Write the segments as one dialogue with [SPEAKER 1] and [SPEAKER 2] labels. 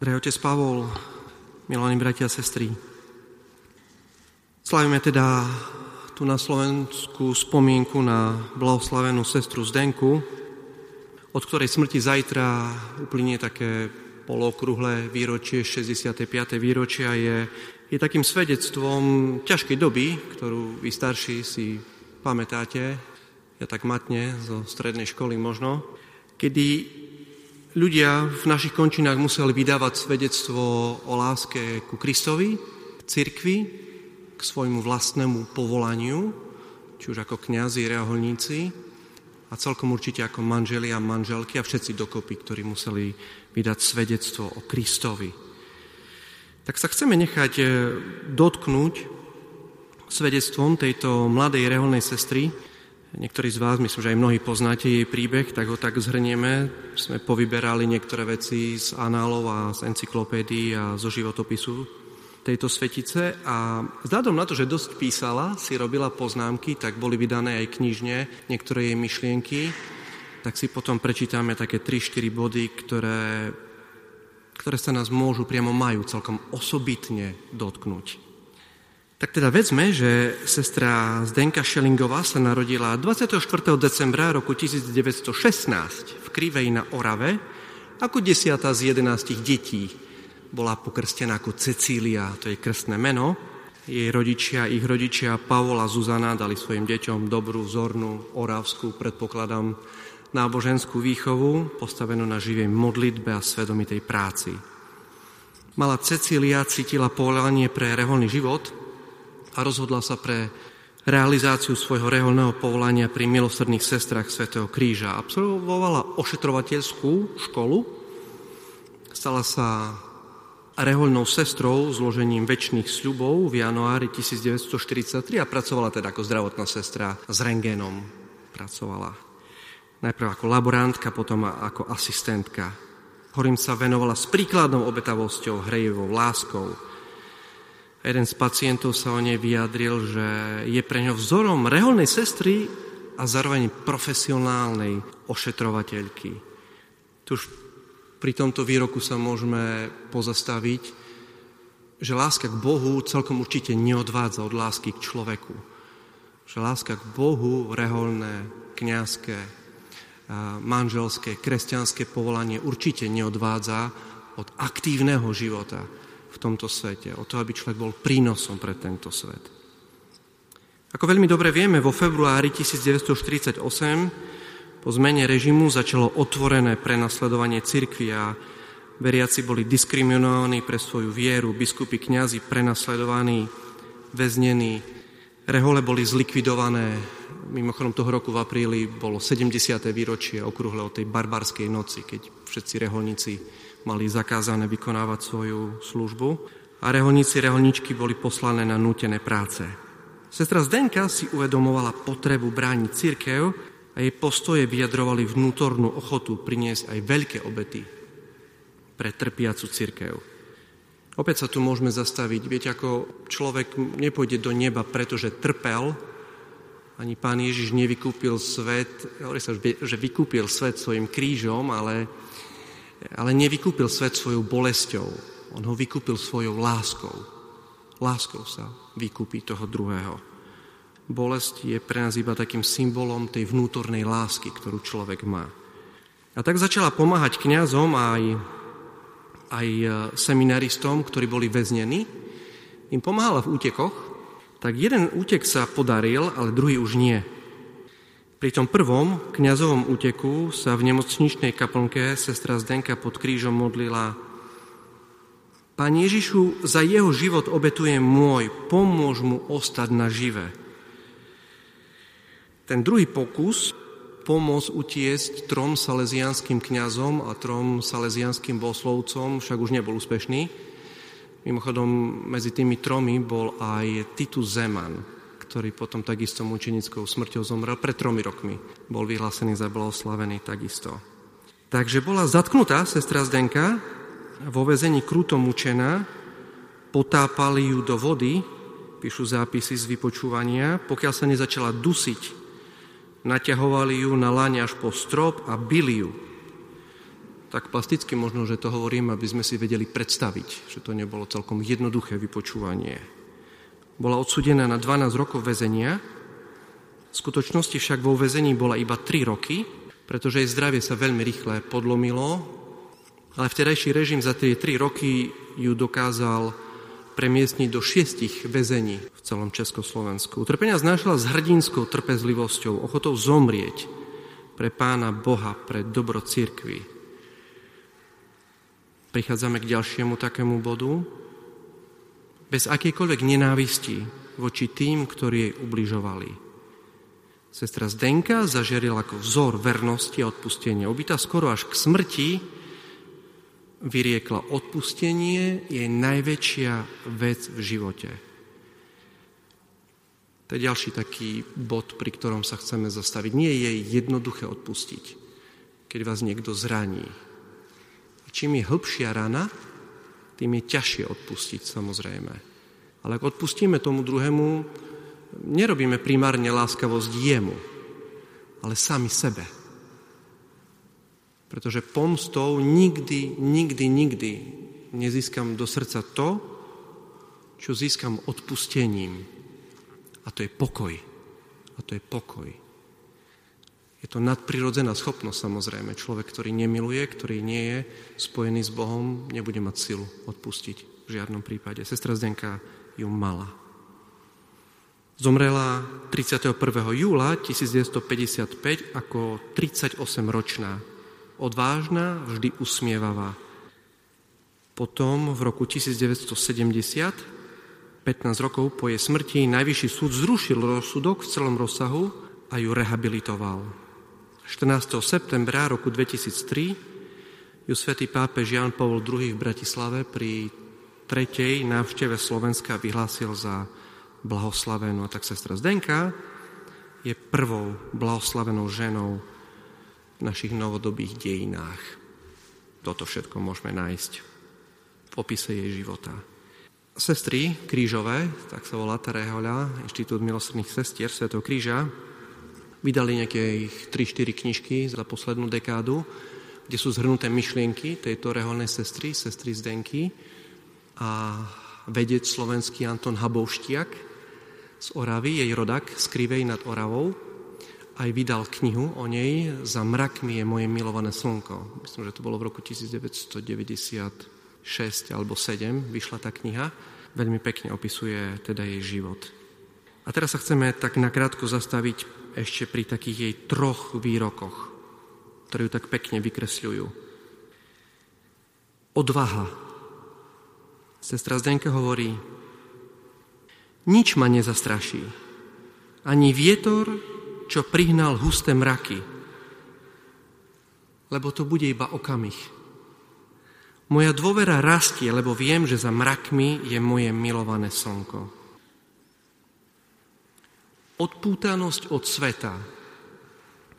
[SPEAKER 1] Drahý otec Pavol, milení bratia a sestry, slavíme teda tu na Slovensku spomienku na blahoslavenú sestru Zdenku, od ktorej smrti zajtra uplynie také polokruhlé výročie, 65. výročia, je, je takým svedectvom ťažkej doby, ktorú vy starší si pamätáte, ja tak matne zo strednej školy možno, kedy ľudia v našich končinách museli vydávať svedectvo o láske ku Kristovi, cirkvi, k svojmu vlastnému povolaniu, či už ako kňazi, reholníci a celkom určite ako manželi a manželky a všetci dokopy, ktorí museli vydať svedectvo o Kristovi. Tak sa chceme nechať e, dotknúť svedectvom tejto mladej reholnej sestry, Niektorí z vás, myslím, že aj mnohí poznáte jej príbeh, tak ho tak zhrnieme. Sme povyberali niektoré veci z análov a z encyklopédií a zo životopisu tejto svetice a vzhľadom na to, že dosť písala, si robila poznámky, tak boli vydané aj knižne niektoré jej myšlienky, tak si potom prečítame také 3-4 body, ktoré, ktoré sa nás môžu, priamo majú celkom osobitne dotknúť. Tak teda vedzme, že sestra Zdenka Šelingová sa narodila 24. decembra roku 1916 v Krivej na Orave ako desiatá z jedenáctich detí. Bola pokrstená ako Cecília, to je krstné meno. Jej rodičia, ich rodičia Pavol a Zuzana dali svojim deťom dobrú, vzornú, oravskú, predpokladám, náboženskú výchovu, postavenú na živej modlitbe a svedomitej práci. Mala Cecília cítila povolanie pre reholný život, a rozhodla sa pre realizáciu svojho reholného povolania pri milosrdných sestrach Svetého kríža. Absolvovala ošetrovateľskú školu, stala sa rehoľnou sestrou zložením väčšných sľubov v januári 1943 a pracovala teda ako zdravotná sestra s rengénom. Pracovala najprv ako laborantka, potom ako asistentka. Horým sa venovala s príkladnou obetavosťou, hrejivou láskou, Jeden z pacientov sa o nej vyjadril, že je pre ňo vzorom reholnej sestry a zároveň profesionálnej ošetrovateľky. Tu už pri tomto výroku sa môžeme pozastaviť, že láska k Bohu celkom určite neodvádza od lásky k človeku. Že láska k Bohu, reholné, kniazské, manželské, kresťanské povolanie určite neodvádza od aktívneho života, tomto svete, o to, aby človek bol prínosom pre tento svet. Ako veľmi dobre vieme, vo februári 1948 po zmene režimu začalo otvorené prenasledovanie cirkvi a veriaci boli diskriminovaní pre svoju vieru, biskupy, kňazi prenasledovaní, väznení, rehole boli zlikvidované. Mimochodom toho roku v apríli bolo 70. výročie okrúhle od tej barbarskej noci, keď všetci reholníci mali zakázané vykonávať svoju službu a reholníci, reholničky boli poslané na nútené práce. Sestra Zdenka si uvedomovala potrebu brániť církev a jej postoje vyjadrovali vnútornú ochotu priniesť aj veľké obety pre trpiacu církev. Opäť sa tu môžeme zastaviť. Viete, ako človek nepôjde do neba, pretože trpel, ani pán Ježiš nevykúpil svet, hovorí sa, že vykúpil svet svojim krížom, ale ale nevykúpil svet svojou bolesťou. On ho vykúpil svojou láskou. Láskou sa vykúpi toho druhého. Bolesť je pre nás iba takým symbolom tej vnútornej lásky, ktorú človek má. A tak začala pomáhať kňazom aj, aj e, seminaristom, ktorí boli väznení. Im pomáhala v útekoch, tak jeden útek sa podaril, ale druhý už nie. Pri tom prvom kňazovom úteku sa v nemocničnej kaplnke sestra Zdenka pod krížom modlila Pán Ježišu, za jeho život obetujem môj, pomôž mu ostať na živé. Ten druhý pokus, pomôcť utiesť trom salesianským kňazom a trom salesianským boslovcom, však už nebol úspešný. Mimochodom, medzi tými tromi bol aj Titus Zeman, ktorý potom takisto mučenickou smrťou zomrel pred tromi rokmi. Bol vyhlásený za blahoslavený takisto. Takže bola zatknutá sestra Zdenka, vo vezení kruto mučená, potápali ju do vody, píšu zápisy z vypočúvania, pokiaľ sa nezačala dusiť. Naťahovali ju na láne až po strop a byli ju. Tak plasticky možno, že to hovorím, aby sme si vedeli predstaviť, že to nebolo celkom jednoduché vypočúvanie. Bola odsudená na 12 rokov väzenia, v skutočnosti však vo väzení bola iba 3 roky, pretože jej zdravie sa veľmi rýchle podlomilo, ale vtedajší režim za tie 3 roky ju dokázal premiestniť do šiestich väzení v celom Československu. Utrpenia znášala s hrdinskou trpezlivosťou, ochotou zomrieť pre Pána Boha, pre dobro církvy. Prichádzame k ďalšiemu takému bodu. Bez akejkoľvek nenávisti voči tým, ktorí jej ubližovali. Sestra Zdenka zažerila ako vzor vernosti a odpustenia. Obytá skoro až k smrti vyriekla odpustenie je najväčšia vec v živote. To je ďalší taký bod, pri ktorom sa chceme zastaviť. Nie je jednoduché odpustiť, keď vás niekto zraní, čím je hĺbšia rana, tým je ťažšie odpustiť samozrejme. Ale ak odpustíme tomu druhému, nerobíme primárne láskavosť jemu, ale sami sebe. Pretože pomstou nikdy, nikdy, nikdy nezískam do srdca to, čo získam odpustením. A to je pokoj. A to je pokoj. Je to nadprirodzená schopnosť samozrejme. Človek, ktorý nemiluje, ktorý nie je spojený s Bohom, nebude mať silu odpustiť v žiadnom prípade. Sestra Zdenka ju mala. Zomrela 31. júla 1955 ako 38-ročná. Odvážna, vždy usmievavá. Potom v roku 1970, 15 rokov po jej smrti, Najvyšší súd zrušil rozsudok v celom rozsahu a ju rehabilitoval. 14. septembra roku 2003 ju svätý pápež Jan Paul II v Bratislave pri tretej návšteve Slovenska vyhlásil za blahoslavenú. A tak sestra Zdenka je prvou blahoslavenou ženou v našich novodobých dejinách. Toto všetko môžeme nájsť v opise jej života. Sestry krížové, tak sa volá tá rehoľa, Inštitút milosrdných sestier Svetého kríža, Vydali nejaké 3-4 knižky za poslednú dekádu, kde sú zhrnuté myšlienky tejto reholnej sestry, sestry Zdenky a vedec slovenský Anton Habouštiak z Oravy, jej rodak z Krivej nad Oravou, aj vydal knihu o nej Za mrakmi je moje milované slnko. Myslím, že to bolo v roku 1996 alebo 7 vyšla tá kniha. Veľmi pekne opisuje teda jej život. A teraz sa chceme tak nakrátko zastaviť ešte pri takých jej troch výrokoch, ktoré ju tak pekne vykresľujú. Odvaha. Sestra Zdenka hovorí, nič ma nezastraší, ani vietor, čo prihnal husté mraky, lebo to bude iba okamih. Moja dôvera rastie, lebo viem, že za mrakmi je moje milované slnko odpútanosť od sveta.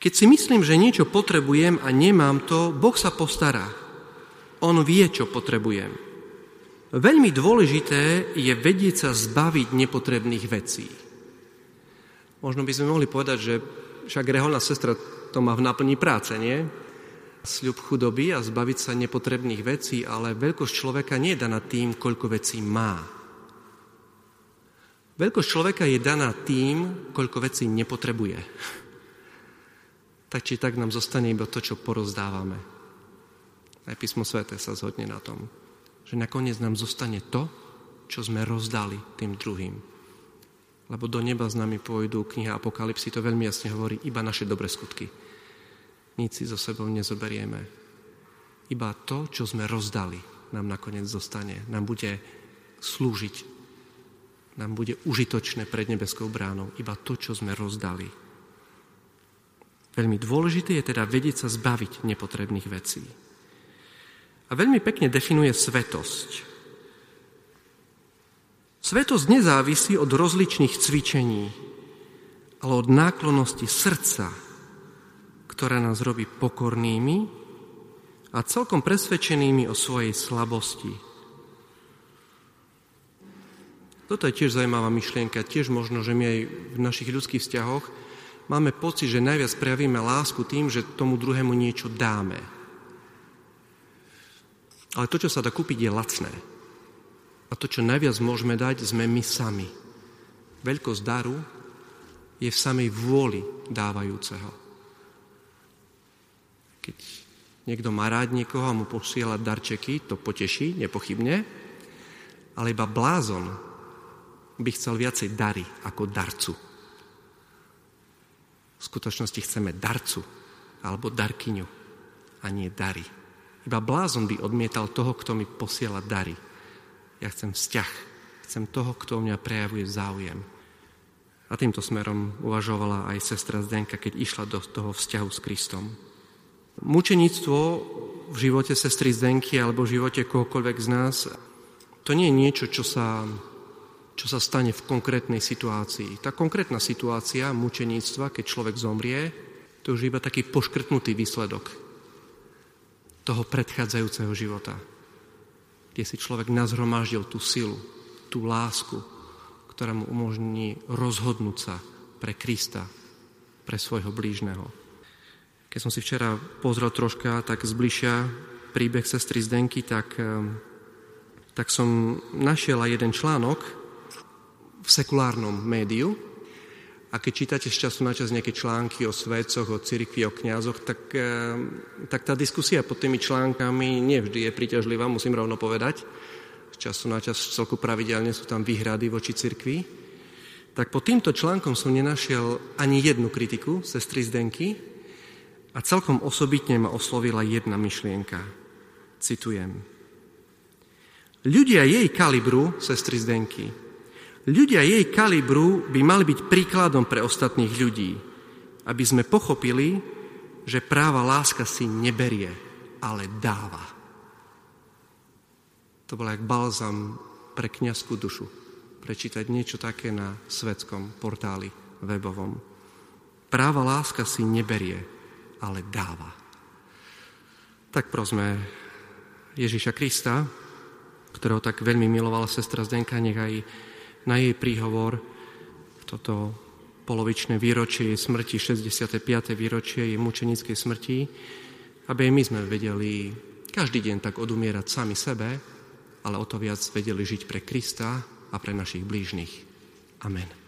[SPEAKER 1] Keď si myslím, že niečo potrebujem a nemám to, Boh sa postará. On vie, čo potrebujem. Veľmi dôležité je vedieť sa zbaviť nepotrebných vecí. Možno by sme mohli povedať, že však reholná sestra to má v náplni práce, nie? Sľub chudoby a zbaviť sa nepotrebných vecí, ale veľkosť človeka nie je daná tým, koľko vecí má Veľkosť človeka je daná tým, koľko vecí nepotrebuje. Tak či tak nám zostane iba to, čo porozdávame. Aj písmo svete sa zhodne na tom, že nakoniec nám zostane to, čo sme rozdali tým druhým. Lebo do neba s nami pôjdu kniha Apokalypsy, to veľmi jasne hovorí, iba naše dobré skutky. Nic si so sebou nezoberieme. Iba to, čo sme rozdali, nám nakoniec zostane. Nám bude slúžiť nám bude užitočné pred nebeskou bránou. Iba to, čo sme rozdali. Veľmi dôležité je teda vedieť sa zbaviť nepotrebných vecí. A veľmi pekne definuje svetosť. Svetosť nezávisí od rozličných cvičení, ale od náklonosti srdca, ktorá nás robí pokornými a celkom presvedčenými o svojej slabosti toto je tiež zaujímavá myšlienka. Tiež možno, že my aj v našich ľudských vzťahoch máme pocit, že najviac prejavíme lásku tým, že tomu druhému niečo dáme. Ale to, čo sa dá kúpiť, je lacné. A to, čo najviac môžeme dať, sme my sami. Veľkosť daru je v samej vôli dávajúceho. Keď niekto má rád niekoho a mu posiela darčeky, to poteší, nepochybne, ale iba blázon by chcel viacej dary ako darcu. V skutočnosti chceme darcu alebo darkyňu a nie dary. Iba blázon by odmietal toho, kto mi posiela dary. Ja chcem vzťah. Chcem toho, kto o mňa prejavuje záujem. A týmto smerom uvažovala aj sestra Zdenka, keď išla do toho vzťahu s Kristom. Mučeníctvo v živote sestry Zdenky alebo v živote kohokoľvek z nás, to nie je niečo, čo sa, čo sa stane v konkrétnej situácii. Tá konkrétna situácia mučeníctva, keď človek zomrie, to už je iba taký poškrtnutý výsledok toho predchádzajúceho života, kde si človek nazhromaždil tú silu, tú lásku, ktorá mu umožní rozhodnúť sa pre Krista, pre svojho blížneho. Keď som si včera pozrel troška tak zbližia príbeh sestry Zdenky, tak, ehm, tak som našiel aj jeden článok v sekulárnom médiu. A keď čítate z času na čas nejaké články o svedcoch, o cirkvi, o kňazoch, tak, ehm, tak tá diskusia pod tými článkami nevždy je príťažlivá, musím rovno povedať. Z času na čas celku pravidelne sú tam výhrady voči cirkvi. Tak pod týmto článkom som nenašiel ani jednu kritiku sestry Zdenky, a celkom osobitne ma oslovila jedna myšlienka. Citujem. Ľudia jej kalibru, sestry Zdenky, ľudia jej kalibru by mali byť príkladom pre ostatných ľudí, aby sme pochopili, že práva láska si neberie, ale dáva. To bol jak balzam pre kniazskú dušu. Prečítať niečo také na svetskom portáli webovom. Práva láska si neberie, ale dáva. Tak prosme Ježiša Krista, ktorého tak veľmi milovala sestra Zdenka, nech aj na jej príhovor toto polovičné výročie jej smrti, 65. výročie jej mučenickej smrti, aby my sme vedeli každý deň tak odumierať sami sebe, ale o to viac vedeli žiť pre Krista a pre našich blížnych. Amen.